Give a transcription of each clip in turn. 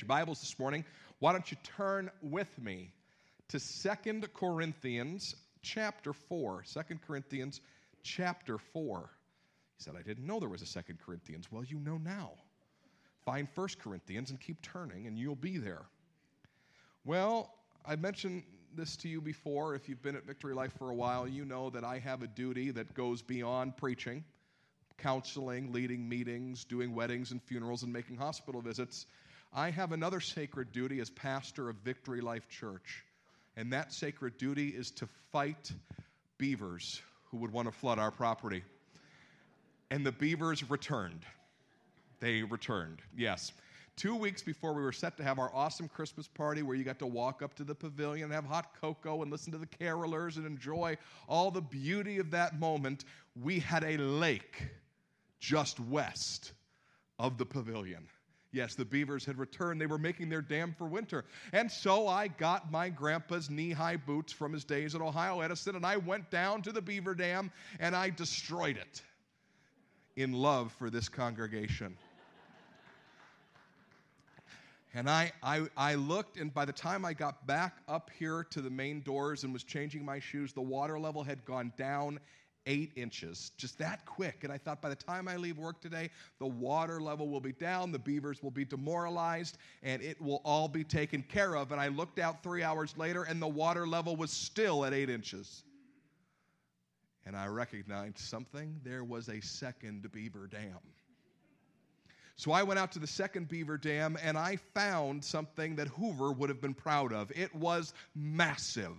your Bibles this morning, why don't you turn with me to Second Corinthians chapter 4. 2 Corinthians chapter 4. He said, I didn't know there was a Second Corinthians. Well, you know now. Find First Corinthians and keep turning, and you'll be there. Well, I mentioned this to you before. If you've been at Victory Life for a while, you know that I have a duty that goes beyond preaching, counseling, leading meetings, doing weddings and funerals, and making hospital visits. I have another sacred duty as pastor of Victory Life Church, and that sacred duty is to fight beavers who would want to flood our property. And the beavers returned. They returned, yes. Two weeks before we were set to have our awesome Christmas party where you got to walk up to the pavilion and have hot cocoa and listen to the carolers and enjoy all the beauty of that moment, we had a lake just west of the pavilion. Yes, the beavers had returned. They were making their dam for winter. And so I got my grandpa's knee high boots from his days at Ohio Edison and I went down to the beaver dam and I destroyed it in love for this congregation. And I, I, I, looked, and by the time I got back up here to the main doors and was changing my shoes, the water level had gone down eight inches, just that quick. And I thought by the time I leave work today, the water level will be down, the beavers will be demoralized, and it will all be taken care of. And I looked out three hours later, and the water level was still at eight inches. And I recognized something. There was a second beaver dam. So I went out to the second beaver dam and I found something that Hoover would have been proud of. It was massive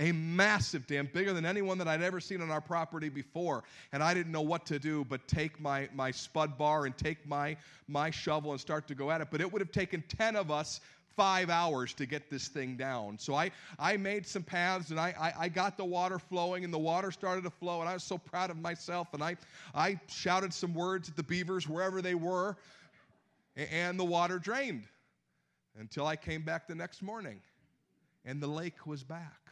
a massive dam, bigger than anyone that I'd ever seen on our property before. And I didn't know what to do but take my, my spud bar and take my, my shovel and start to go at it. But it would have taken 10 of us five hours to get this thing down. So I, I made some paths and I, I, I, got the water flowing and the water started to flow and I was so proud of myself and I, I shouted some words at the beavers wherever they were and the water drained until I came back the next morning and the lake was back.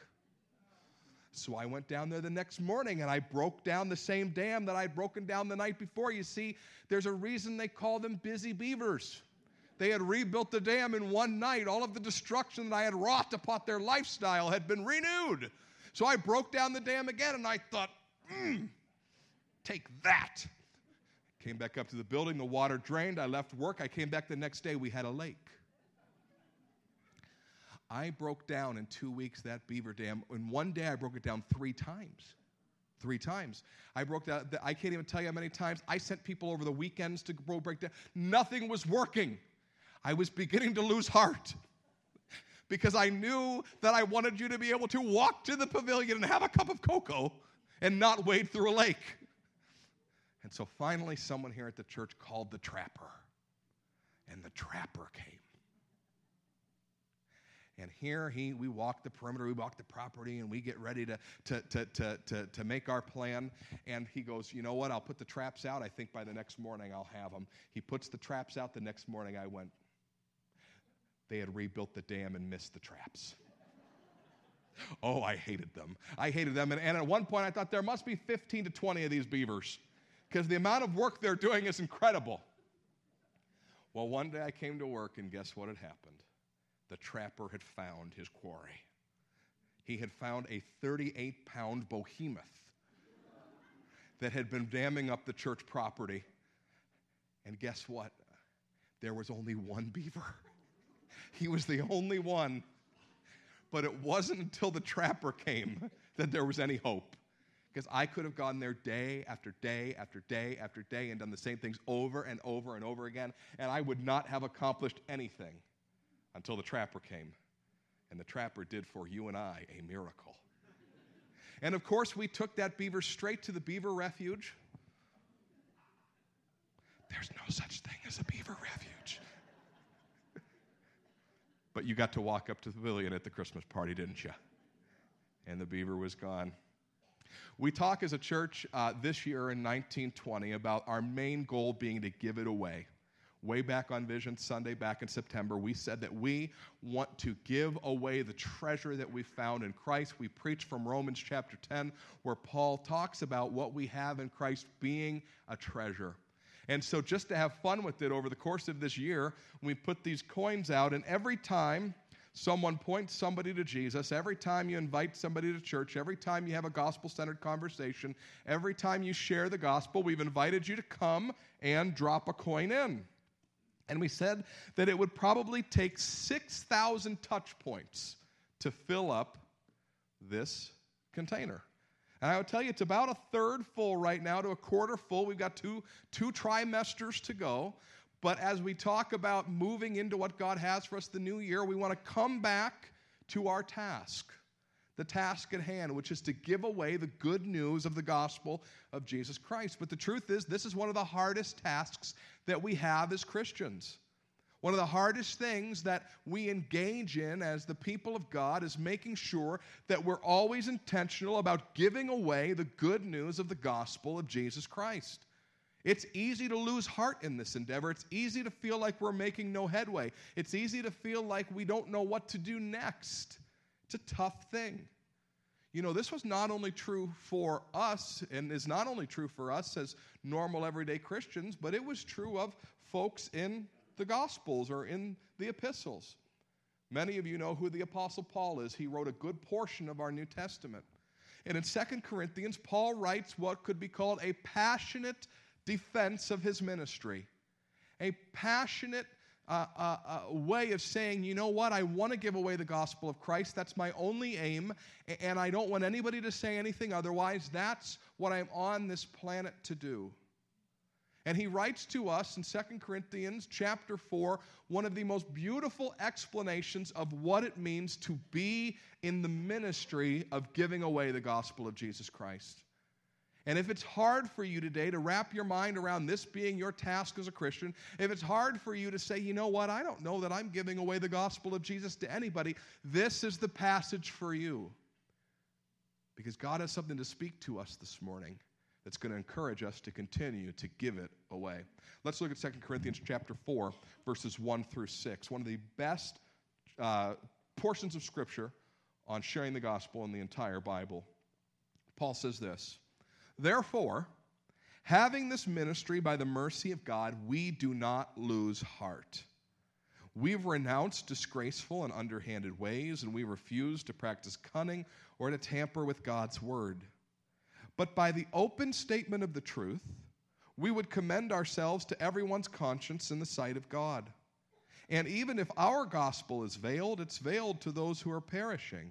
So I went down there the next morning and I broke down the same dam that I'd broken down the night before. You see, there's a reason they call them busy beavers. They had rebuilt the dam in one night. All of the destruction that I had wrought upon their lifestyle had been renewed. So I broke down the dam again and I thought, mm, take that. Came back up to the building, the water drained. I left work. I came back the next day. We had a lake. I broke down in two weeks that beaver dam. In one day, I broke it down three times. Three times. I broke down, I can't even tell you how many times. I sent people over the weekends to break down. Nothing was working. I was beginning to lose heart because I knew that I wanted you to be able to walk to the pavilion and have a cup of cocoa and not wade through a lake. And so finally, someone here at the church called the trapper, and the trapper came. And here he, we walk the perimeter, we walk the property, and we get ready to, to, to, to, to, to make our plan. And he goes, You know what? I'll put the traps out. I think by the next morning I'll have them. He puts the traps out. The next morning I went, They had rebuilt the dam and missed the traps. oh, I hated them. I hated them. And, and at one point I thought there must be 15 to 20 of these beavers because the amount of work they're doing is incredible. Well, one day I came to work, and guess what had happened? The trapper had found his quarry. He had found a 38 pound behemoth that had been damming up the church property. And guess what? There was only one beaver. He was the only one. But it wasn't until the trapper came that there was any hope. Because I could have gone there day after day after day after day and done the same things over and over and over again, and I would not have accomplished anything until the trapper came. And the trapper did for you and I a miracle. And of course, we took that beaver straight to the beaver refuge. There's no such thing as a beaver refuge. but you got to walk up to the pavilion at the Christmas party, didn't you? And the beaver was gone. We talk as a church uh, this year in 1920 about our main goal being to give it away way back on Vision Sunday back in September, we said that we want to give away the treasure that we found in Christ. We preach from Romans chapter 10, where Paul talks about what we have in Christ being a treasure. And so, just to have fun with it over the course of this year, we put these coins out, and every time someone points somebody to Jesus, every time you invite somebody to church, every time you have a gospel centered conversation, every time you share the gospel, we've invited you to come and drop a coin in. And we said that it would probably take 6,000 touch points to fill up this container. And I would tell you, it's about a third full right now to a quarter full. We've got two, two trimesters to go. But as we talk about moving into what God has for us the new year, we want to come back to our task, the task at hand, which is to give away the good news of the gospel of Jesus Christ. But the truth is, this is one of the hardest tasks that we have as Christians. One of the hardest things that we engage in as the people of God is making sure that we're always intentional about giving away the good news of the gospel of Jesus Christ. It's easy to lose heart in this endeavor. It's easy to feel like we're making no headway. It's easy to feel like we don't know what to do next. It's a tough thing. You know, this was not only true for us, and is not only true for us as normal everyday Christians, but it was true of folks in the Gospels or in the epistles. Many of you know who the Apostle Paul is. He wrote a good portion of our New Testament. And in 2 Corinthians, Paul writes what could be called a passionate defense of his ministry. A passionate uh, way of saying, you know what, I want to give away the gospel of Christ. That's my only aim, and I don't want anybody to say anything otherwise. That's what I'm on this planet to do. And he writes to us in 2 Corinthians chapter 4 one of the most beautiful explanations of what it means to be in the ministry of giving away the gospel of Jesus Christ. And if it's hard for you today to wrap your mind around this being your task as a Christian, if it's hard for you to say, you know what, I don't know that I'm giving away the gospel of Jesus to anybody, this is the passage for you. Because God has something to speak to us this morning that's going to encourage us to continue to give it away. Let's look at 2 Corinthians chapter 4, verses 1 through 6. One of the best uh, portions of Scripture on sharing the gospel in the entire Bible. Paul says this Therefore, having this ministry by the mercy of God, we do not lose heart. We've renounced disgraceful and underhanded ways, and we refuse to practice cunning or to tamper with God's word. But by the open statement of the truth, we would commend ourselves to everyone's conscience in the sight of God. And even if our gospel is veiled, it's veiled to those who are perishing.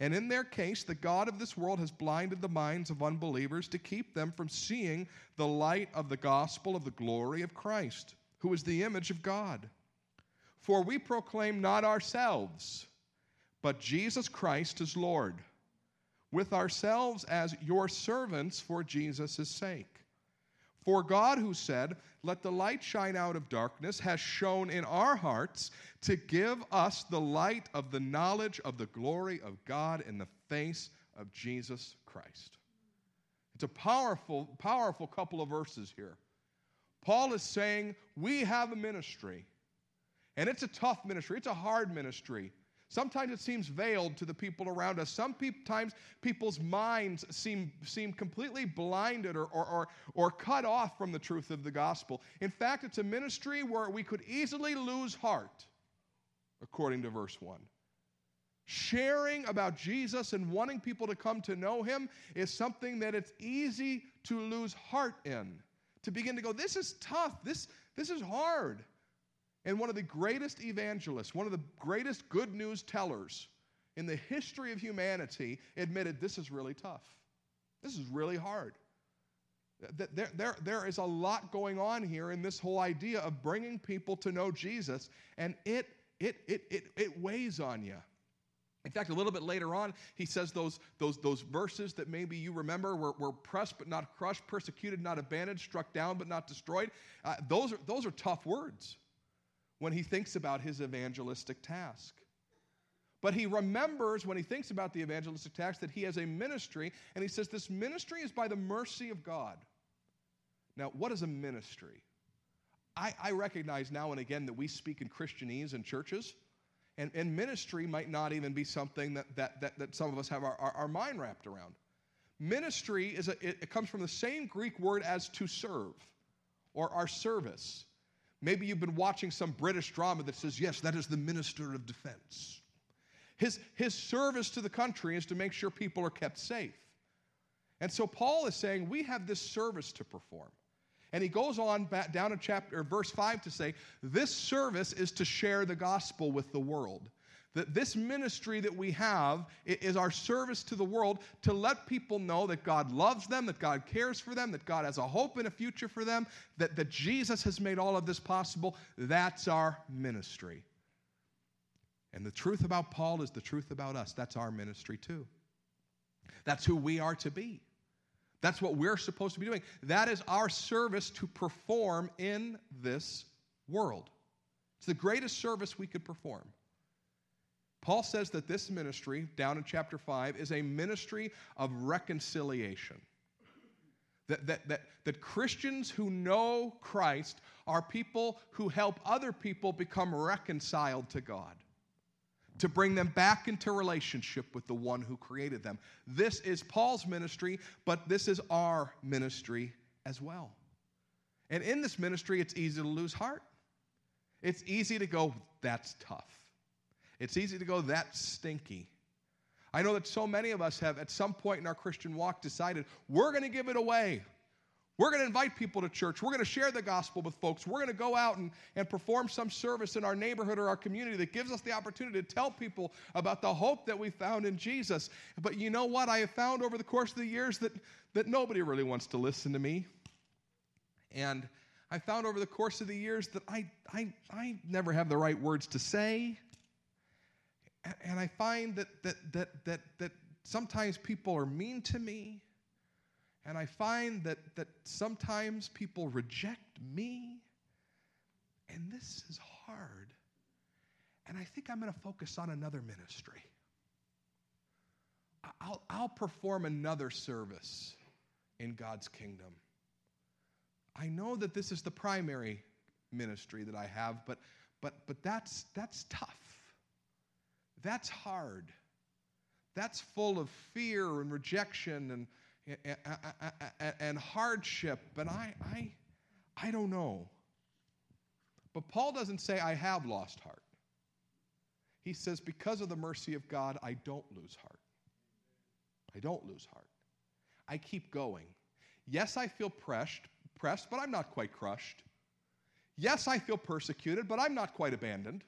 And in their case, the God of this world has blinded the minds of unbelievers to keep them from seeing the light of the gospel of the glory of Christ, who is the image of God. For we proclaim not ourselves, but Jesus Christ as Lord with ourselves as your servants for Jesus' sake. For God, who said, Let the light shine out of darkness, has shone in our hearts to give us the light of the knowledge of the glory of God in the face of Jesus Christ. It's a powerful, powerful couple of verses here. Paul is saying, We have a ministry, and it's a tough ministry, it's a hard ministry. Sometimes it seems veiled to the people around us. Sometimes people's minds seem, seem completely blinded or, or, or, or cut off from the truth of the gospel. In fact, it's a ministry where we could easily lose heart, according to verse 1. Sharing about Jesus and wanting people to come to know him is something that it's easy to lose heart in. To begin to go, this is tough, this, this is hard. And one of the greatest evangelists, one of the greatest good news tellers in the history of humanity admitted this is really tough. This is really hard. There, there, there is a lot going on here in this whole idea of bringing people to know Jesus, and it, it, it, it, it weighs on you. In fact, a little bit later on, he says those, those, those verses that maybe you remember were, were pressed but not crushed, persecuted, not abandoned, struck down but not destroyed. Uh, those, are, those are tough words when he thinks about his evangelistic task. But he remembers when he thinks about the evangelistic task that he has a ministry, and he says, This ministry is by the mercy of God. Now, what is a ministry? I, I recognize now and again that we speak in Christianese in churches, and, and ministry might not even be something that, that, that, that some of us have our, our, our mind wrapped around. Ministry is a, it, it comes from the same Greek word as to serve or our service. Maybe you've been watching some British drama that says, yes, that is the Minister of Defense. His, his service to the country is to make sure people are kept safe. And so Paul is saying, we have this service to perform. And he goes on back down to chapter verse 5 to say, this service is to share the gospel with the world. That this ministry that we have is our service to the world to let people know that God loves them, that God cares for them, that God has a hope and a future for them, that, that Jesus has made all of this possible. That's our ministry. And the truth about Paul is the truth about us. That's our ministry too. That's who we are to be. That's what we're supposed to be doing. That is our service to perform in this world. It's the greatest service we could perform. Paul says that this ministry, down in chapter 5, is a ministry of reconciliation. That, that, that, that Christians who know Christ are people who help other people become reconciled to God, to bring them back into relationship with the one who created them. This is Paul's ministry, but this is our ministry as well. And in this ministry, it's easy to lose heart. It's easy to go, that's tough. It's easy to go, that stinky. I know that so many of us have, at some point in our Christian walk, decided we're going to give it away. We're going to invite people to church. We're going to share the gospel with folks. We're going to go out and, and perform some service in our neighborhood or our community that gives us the opportunity to tell people about the hope that we found in Jesus. But you know what? I have found over the course of the years that, that nobody really wants to listen to me. And I found over the course of the years that I, I, I never have the right words to say. And I find that, that, that, that, that sometimes people are mean to me. And I find that, that sometimes people reject me. And this is hard. And I think I'm going to focus on another ministry. I'll, I'll perform another service in God's kingdom. I know that this is the primary ministry that I have, but, but, but that's, that's tough. That's hard. That's full of fear and rejection and, and, hardship. But I, I, I don't know. But Paul doesn't say, I have lost heart. He says, because of the mercy of God, I don't lose heart. I don't lose heart. I keep going. Yes, I feel pressed, pressed, but I'm not quite crushed. Yes, I feel persecuted, but I'm not quite abandoned.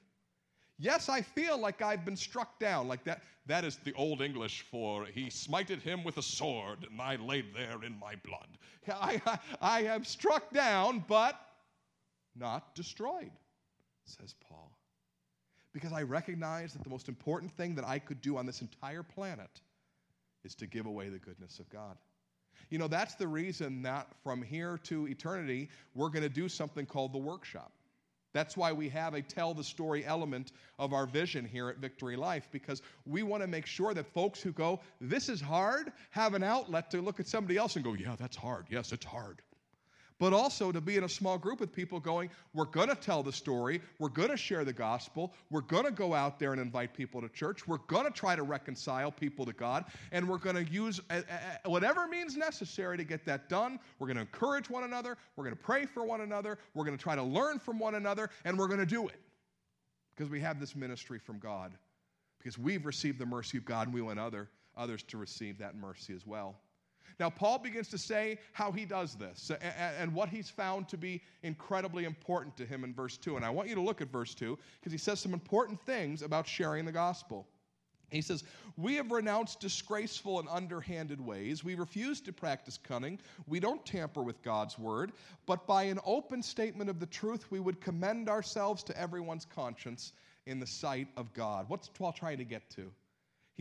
Yes, I feel like I've been struck down, like that. That is the Old English for he smited him with a sword, and I laid there in my blood. I, I, I am struck down, but not destroyed, says Paul. Because I recognize that the most important thing that I could do on this entire planet is to give away the goodness of God. You know, that's the reason that from here to eternity, we're going to do something called the workshop. That's why we have a tell the story element of our vision here at Victory Life, because we want to make sure that folks who go, This is hard, have an outlet to look at somebody else and go, Yeah, that's hard. Yes, it's hard but also to be in a small group with people going, we're going to tell the story, we're going to share the gospel, we're going to go out there and invite people to church, we're going to try to reconcile people to God, and we're going to use whatever means necessary to get that done. We're going to encourage one another, we're going to pray for one another, we're going to try to learn from one another, and we're going to do it. Because we have this ministry from God, because we've received the mercy of God, and we want other, others to receive that mercy as well. Now, Paul begins to say how he does this and, what he's found to be incredibly important to him in verse 2. And I want you to look at verse 2 because he says some important things about sharing the gospel. He says, We have renounced disgraceful and underhanded ways. We refuse to practice cunning. We don't tamper with God's word. But by an open statement of the truth, we would commend ourselves to everyone's conscience in the sight of God. What's Paul trying to get to?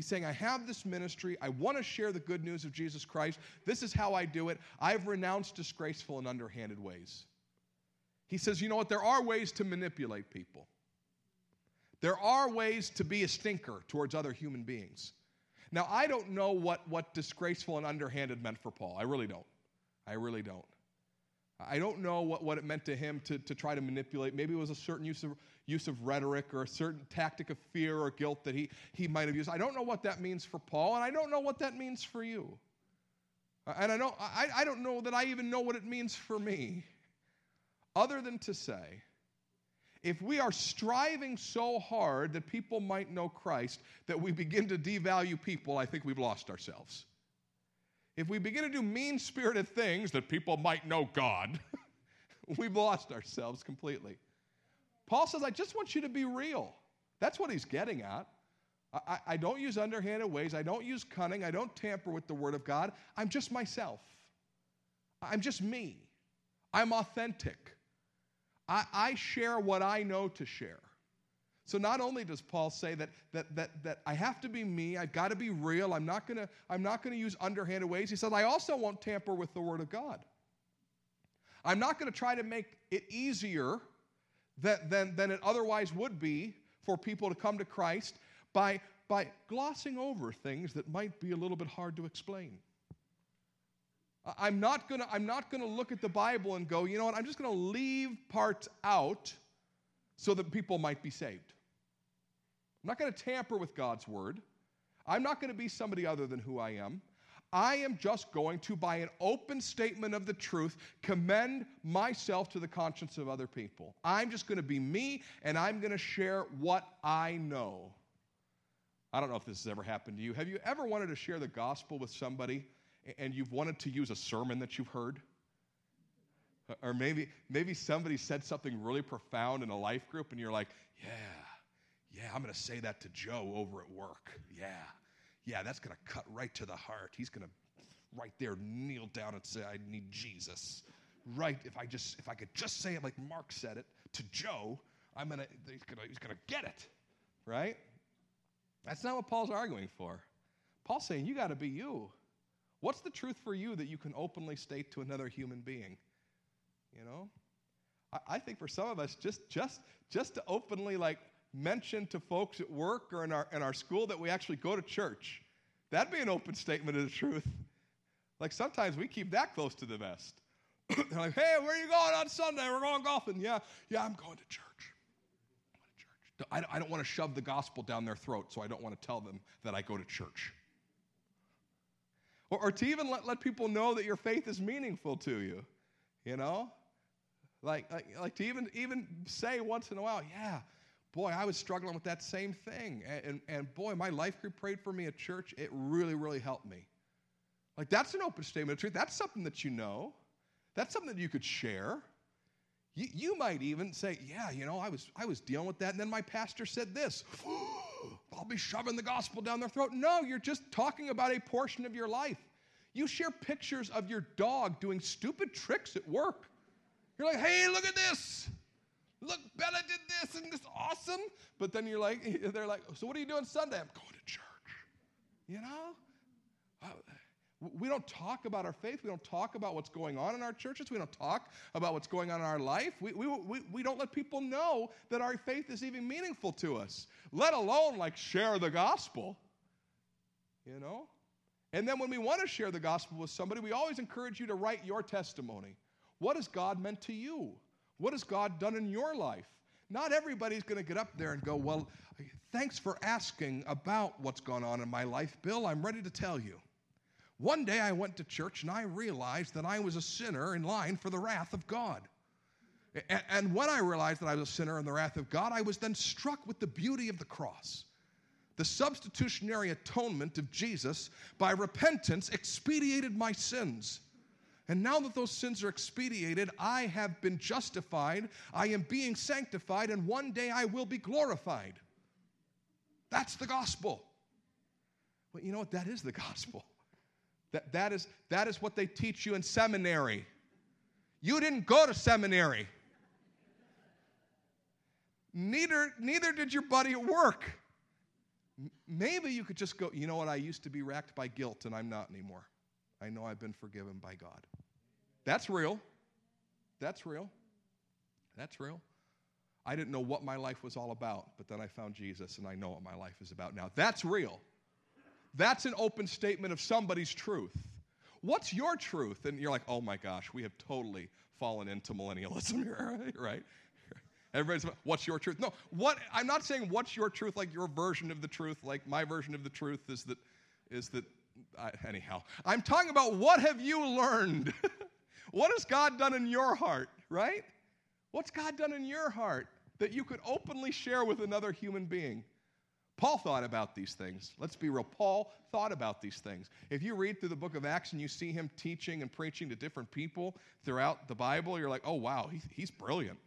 He's saying, I have this ministry. I want to share the good news of Jesus Christ. This is how I do it. I've renounced disgraceful and underhanded ways. He says, You know what? There are ways to manipulate people, there are ways to be a stinker towards other human beings. Now, I don't know what, what disgraceful and underhanded meant for Paul. I really don't. I really don't. I don't know what, what it meant to him to, to try to manipulate. Maybe it was a certain use of, use of rhetoric or a certain tactic of fear or guilt that he, he might have used. I don't know what that means for Paul, and I don't know what that means for you. And I don't, I, I don't know that I even know what it means for me. other than to say, if we are striving so hard that people might know Christ that we begin to devalue people, I think we've lost ourselves. If we begin to do mean spirited things that people might know God, we've lost ourselves completely. Paul says, I just want you to be real. That's what he's getting at. I, I, don't use underhanded ways. I don't use cunning. I don't tamper with the word of God. I'm just myself. I'm just me. I'm authentic. I, I share what I know to share. So not only does Paul say that, that, that, that I have to be me, I've got to be real, I'm not gonna, I'm not gonna use underhanded ways. He says, I also won't tamper with the word of God. I'm not gonna try to make it easier that, than, than it otherwise would be for people to come to Christ by, by glossing over things that might be a little bit hard to explain. I'm not gonna, I'm not gonna look at the Bible and go, you know what, I'm just gonna leave parts out so that people might be saved. I'm not gonna tamper with God's word. I'm not gonna be somebody other than who I am. I am just going to, by an open statement of the truth, commend myself to the conscience of other people. I'm just going to be me and I'm going to share what I know. I don't know if this has ever happened to you. Have you ever wanted to share the gospel with somebody and you've wanted to use a sermon that you've heard? Or maybe, maybe somebody said something really profound in a life group and you're like, yeah, yeah, I'm going to say that to Joe over at work. Yeah, yeah, that's going to cut right to the heart. He's going to right there kneel down and say, I need Jesus. Right, if I just if I could just say it like Mark said it to Joe, I'm gonna he's gonna he's gonna get it. Right? That's not what Paul's arguing for. Paul's saying, You got to be you. What's the truth for you that you can openly state to another human being? You know? I, I think for some of us, just, just, just to openly like mention to folks at work or in our, in our school that we actually go to church, that'd be an open statement of the truth. Like sometimes we keep that close to the vest. They're like, hey, where are you going on Sunday? We're going golfing. Yeah, yeah, I'm going to church. I don't want to shove the gospel down their throat, so I don't want to tell them that I go to church. Or, or to even let, let people know that your faith is meaningful to you, you know? Like, like, like to even, even say once in a while, yeah, boy, I was struggling with that same thing. And, and, and boy, my life group prayed for me at church. It really, really helped me. Like, that's an open statement of truth. That's something that you know. That's something that you could share. You, you might even say, Yeah, you know, I was, I was dealing with that, and then my pastor said this. I'll be shoving the gospel down their throat. No, you're just talking about a portion of your life. You share pictures of your dog doing stupid tricks at work. You're like, hey, look at this. Look, Bella did this, and this awesome. But then you're like, they're like, so what are you doing Sunday? I'm going to church. You know? We don't talk about our faith. We don't talk about what's going on in our churches. We don't talk about what's going on in our life. We, we, we, we don't let people know that our faith is even meaningful to us, let alone like share the gospel. You know? And then when we want to share the gospel with somebody, we always encourage you to write your testimony. What has God meant to you? What has God done in your life? Not everybody's going to get up there and go, Well, thanks for asking about what's gone on in my life, Bill. I'm ready to tell you. One day I went to church and I realized that I was a sinner in line for the wrath of God. And when I realized that I was a sinner in the wrath of God, I was then struck with the beauty of the cross. The substitutionary atonement of Jesus by repentance expediated my sins. And now that those sins are expediated, I have been justified, I am being sanctified, and one day I will be glorified. That's the gospel. Well, you know what? That is the gospel. That, that, is, that is what they teach you in seminary. You didn't go to seminary. Neither, neither did your buddy at work. Maybe you could just go, you know what, I used to be racked by guilt and I'm not anymore. I know I've been forgiven by God. That's real. That's real. That's real. I didn't know what my life was all about, but then I found Jesus and I know what my life is about now. That's real. That's an open statement of somebody's truth. What's your truth? And you're like, oh my gosh, we have totally fallen into millennialism here, right? Everybody's, what's your truth? No, what I'm not saying what's your truth, like your version of the truth, like my version of the truth is that, is that, uh, anyhow. I'm talking about what have you learned? what has God done in your heart, right? What's God done in your heart that you could openly share with another human being? Paul thought about these things. Let's be real. Paul thought about these things. If you read through the book of Acts and you see him teaching and preaching to different people throughout the Bible, you're like, oh, wow, he, he's brilliant.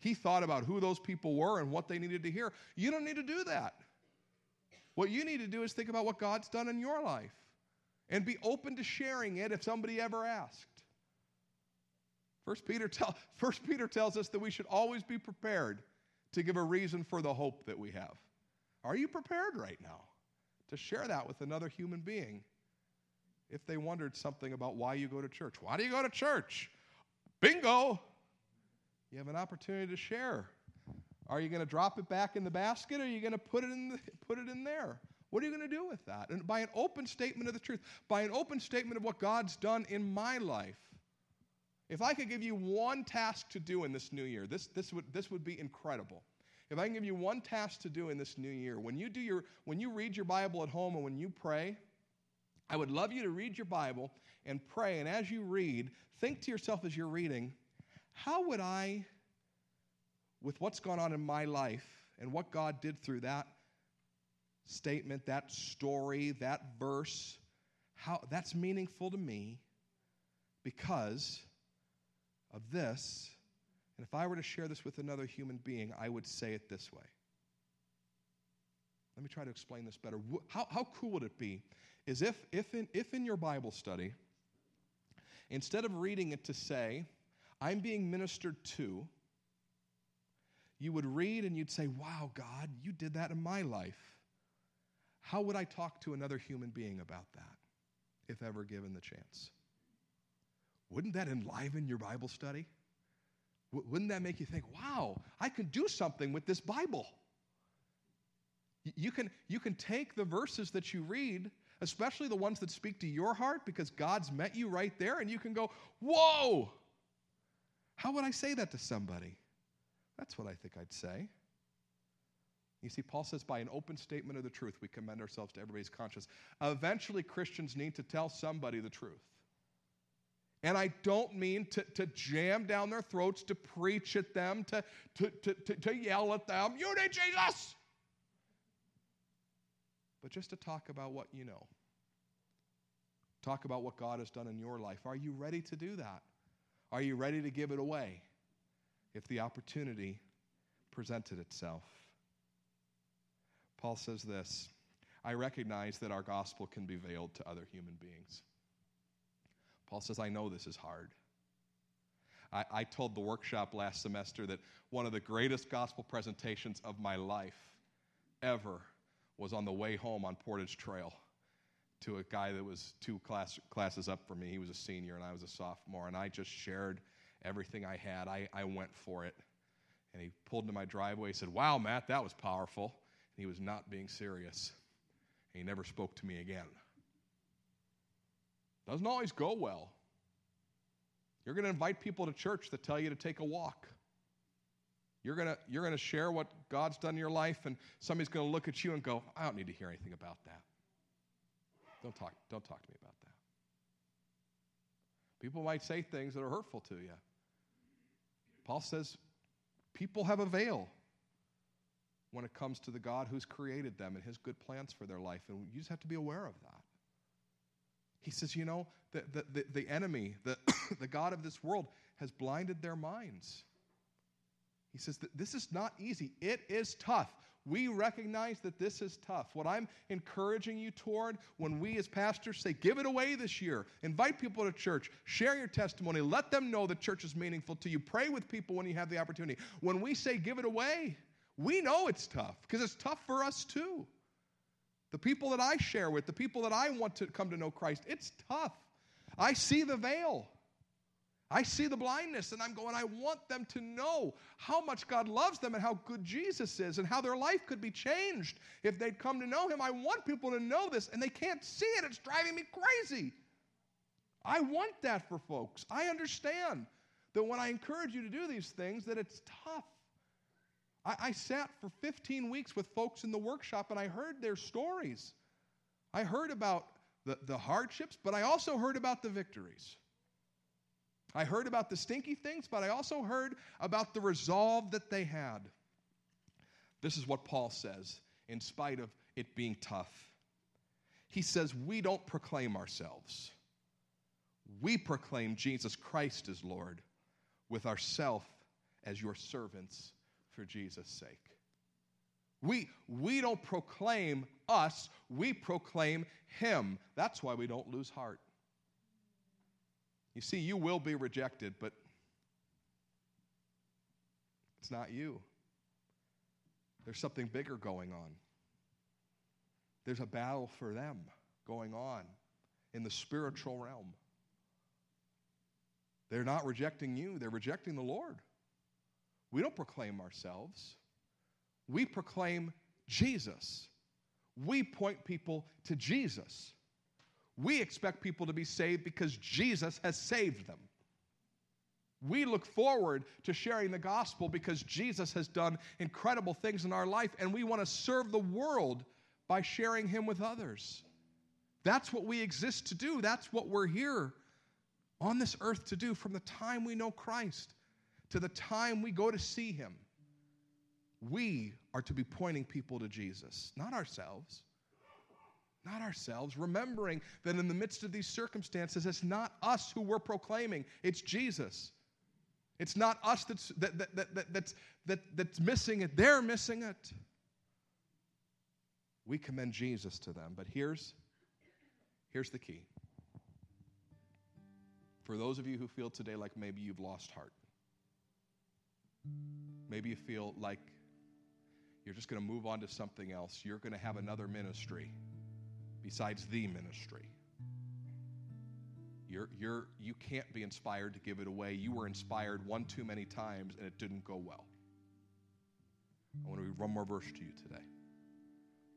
He thought about who those people were and what they needed to hear. You don't need to do that. What you need to do is think about what God's done in your life and be open to sharing it if somebody ever asked. First Peter, tell, First Peter tells us that we should always be prepared to give a reason for the hope that we have. Are you prepared right now to share that with another human being if they wondered something about why you go to church? Why do you go to church? Bingo! You have an opportunity to share. Are you going to drop it back in the basket or are you going to put it in, the, put it in there? What are you going to do with that? And by an open statement of the truth, by an open statement of what God's done in my life, if I could give you one task to do in this new year, this, this, would, this would be incredible. If I can give you one task to do in this new year, when you do your when you read your Bible at home and when you pray, I would love you to read your Bible and pray. And as you read, think to yourself as you're reading, how would I, with what's gone on in my life and what God did through that statement, that story, that verse, how that's meaningful to me because of this. And if I were to share this with another human being, I would say it this way. Let me try to explain this better. How, how cool would it be is if, if, in, if in your Bible study, instead of reading it to say, I'm being ministered to, you would read and you'd say, Wow, God, you did that in my life. How would I talk to another human being about that if ever given the chance? Wouldn't that enliven your Bible study? Wouldn't that make you think, wow, I can do something with this Bible? You can, you can take the verses that you read, especially the ones that speak to your heart, because God's met you right there, and you can go, whoa! How would I say that to somebody? That's what I think I'd say. You see, Paul says, by an open statement of the truth, we commend ourselves to everybody's conscience. Eventually, Christians need to tell somebody the truth. And I don't mean to, to jam down their throats, to preach at them, to, to, to, to, to yell at them, You need Jesus! But just to talk about what you know. Talk about what God has done in your life. Are you ready to do that? Are you ready to give it away if the opportunity presented itself? Paul says this I recognize that our gospel can be veiled to other human beings. Paul says, I know this is hard. I, I, told the workshop last semester that one of the greatest gospel presentations of my life ever was on the way home on Portage Trail to a guy that was two class, classes up from me. He was a senior and I was a sophomore, and I just shared everything I had. I, I went for it. And he pulled into my driveway. He said, Wow, Matt, that was powerful he was not being serious. And he never spoke to me again. Doesn't always go well. You're going to invite people to church that tell you to take a walk. You're going to, you're going to share what God's done in your life, and somebody's going to look at you and go, I don't need to hear anything about that. Don't talk, don't talk to me about that. People might say things that are hurtful to you. Paul says people have a veil when it comes to the God who's created them and his good plans for their life. And you just have to be aware of that. He says, you know, the, the, the, the enemy, the, the God of this world, has blinded their minds. He says that this is not easy. It is tough. We recognize that this is tough. What I'm encouraging you toward when we as pastors say, give it away this year, invite people to church, share your testimony, let them know the church is meaningful to you, pray with people when you have the opportunity. When we say give it away, we know it's tough because it's tough for us too. The people that I share with, the people that I want to come to know Christ, it's tough. I see the veil. I see the blindness, and I'm going, I want them to know how much God loves them and how good Jesus is and how their life could be changed if they'd come to know Him. I want people to know this, and they can't see it. It's driving me crazy. I want that for folks. I understand that when I encourage you to do these things, that it's tough. I, I sat for 15 weeks with folks in the workshop and I heard their stories. I heard about the, the hardships, but I also heard about the victories. I heard about the stinky things, but I also heard about the resolve that they had. This is what Paul says, in spite of it being tough. He says, We don't proclaim ourselves. We proclaim Jesus Christ as Lord, with ourself as your servants for Jesus' sake. We, we don't proclaim us, we proclaim Him. That's why we don't lose heart. You see, you will be rejected, but it's not you. There's something bigger going on. There's a battle for them going on in the spiritual realm. They're not rejecting you, they're rejecting the Lord. We don't proclaim ourselves, we proclaim Jesus. We point people to Jesus. We expect people to be saved because Jesus has saved them. We look forward to sharing the gospel because Jesus has done incredible things in our life, and we want to serve the world by sharing Him with others. That's what we exist to do. That's what we're here on this earth to do from the time we know Christ to the time we go to see Him. We are to be pointing people to Jesus, not ourselves not ourselves, remembering that in the midst of these circumstances, it's not us who we're proclaiming, it's Jesus. It's not us that's, that, that, that, that, that's, that, that's missing it, they're missing it. We commend Jesus to them. But here's, here's the key. For those of you who feel today like maybe you've lost heart, maybe you feel like you're just going to move on to something else, you're going to have another ministry besides the ministry. You're, you're, you can't be inspired to give it away. You were inspired one too many times and it didn't go well. I want to read one more verse to you today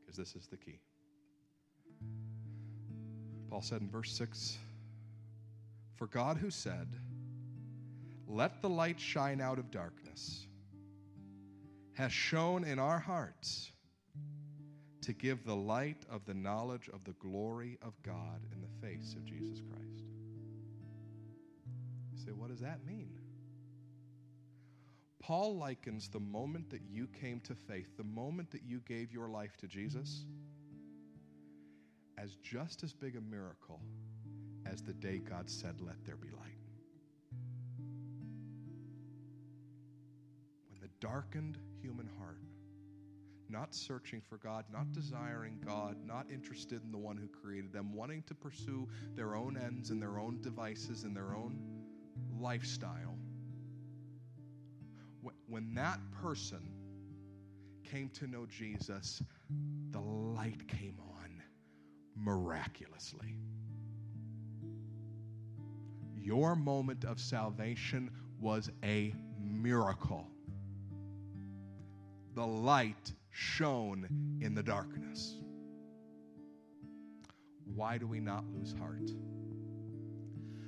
because this is the key. Paul said in verse 6 For God who said, Let the light shine out of darkness, has shone in our hearts to give the light of the knowledge of the glory of God in the face of Jesus Christ. You say, what does that mean? Paul likens the moment that you came to faith, the moment that you gave your life to Jesus, as just as big a miracle as the day God said, Let there be light. Darkened human heart not searching for God, not desiring God, not interested in the one who created them, wanting to pursue their own ends and their own devices and their own lifestyle. When that person came to know Jesus, the light came on miraculously. Your moment of salvation was a miracle. The light shone in the darkness. Why do we not lose heart?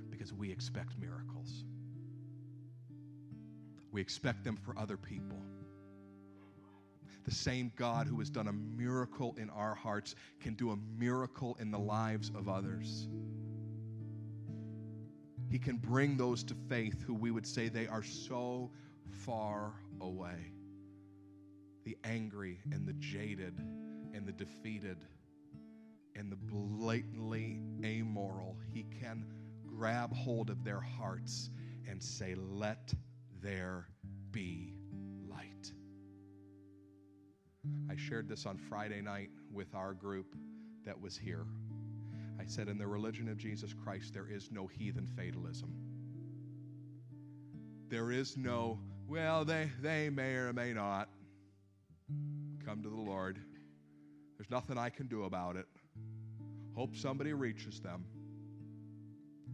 Because we expect miracles. We expect them for other people. The same God who has done a miracle in our hearts can do a miracle in the lives of others. He can bring those to faith who we would say they are so far away the angry and the jaded and the defeated and the blatantly amoral. He can grab hold of their hearts and say, Let there be light. I shared this on Friday night with our group that was here. I said, In the religion of Jesus Christ, there is no heathen fatalism. There is no, well, they, they may or may not come to the Lord. There's nothing I can do about it. Hope somebody reaches them.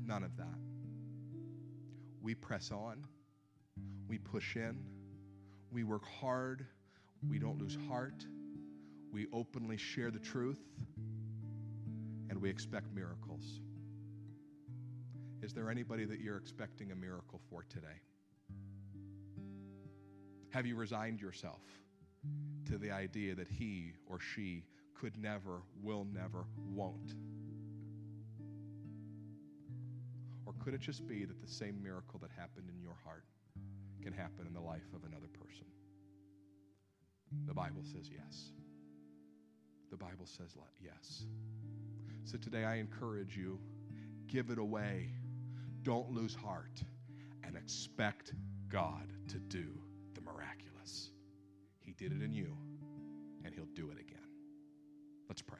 None of that. We press on, we push in, we work hard, we don't lose heart, we openly share the truth, and we expect miracles. Is there anybody that you're expecting a miracle for today? Have you resigned yourself? To the idea that he or she could never, will never, won't? Or could it just be that the same miracle that happened in your heart can happen in the life of another person? The Bible says yes. The Bible says yes. So today I encourage you give it away. Don't lose heart and expect God to do. He did it in you, and He'll do it again. Let's pray.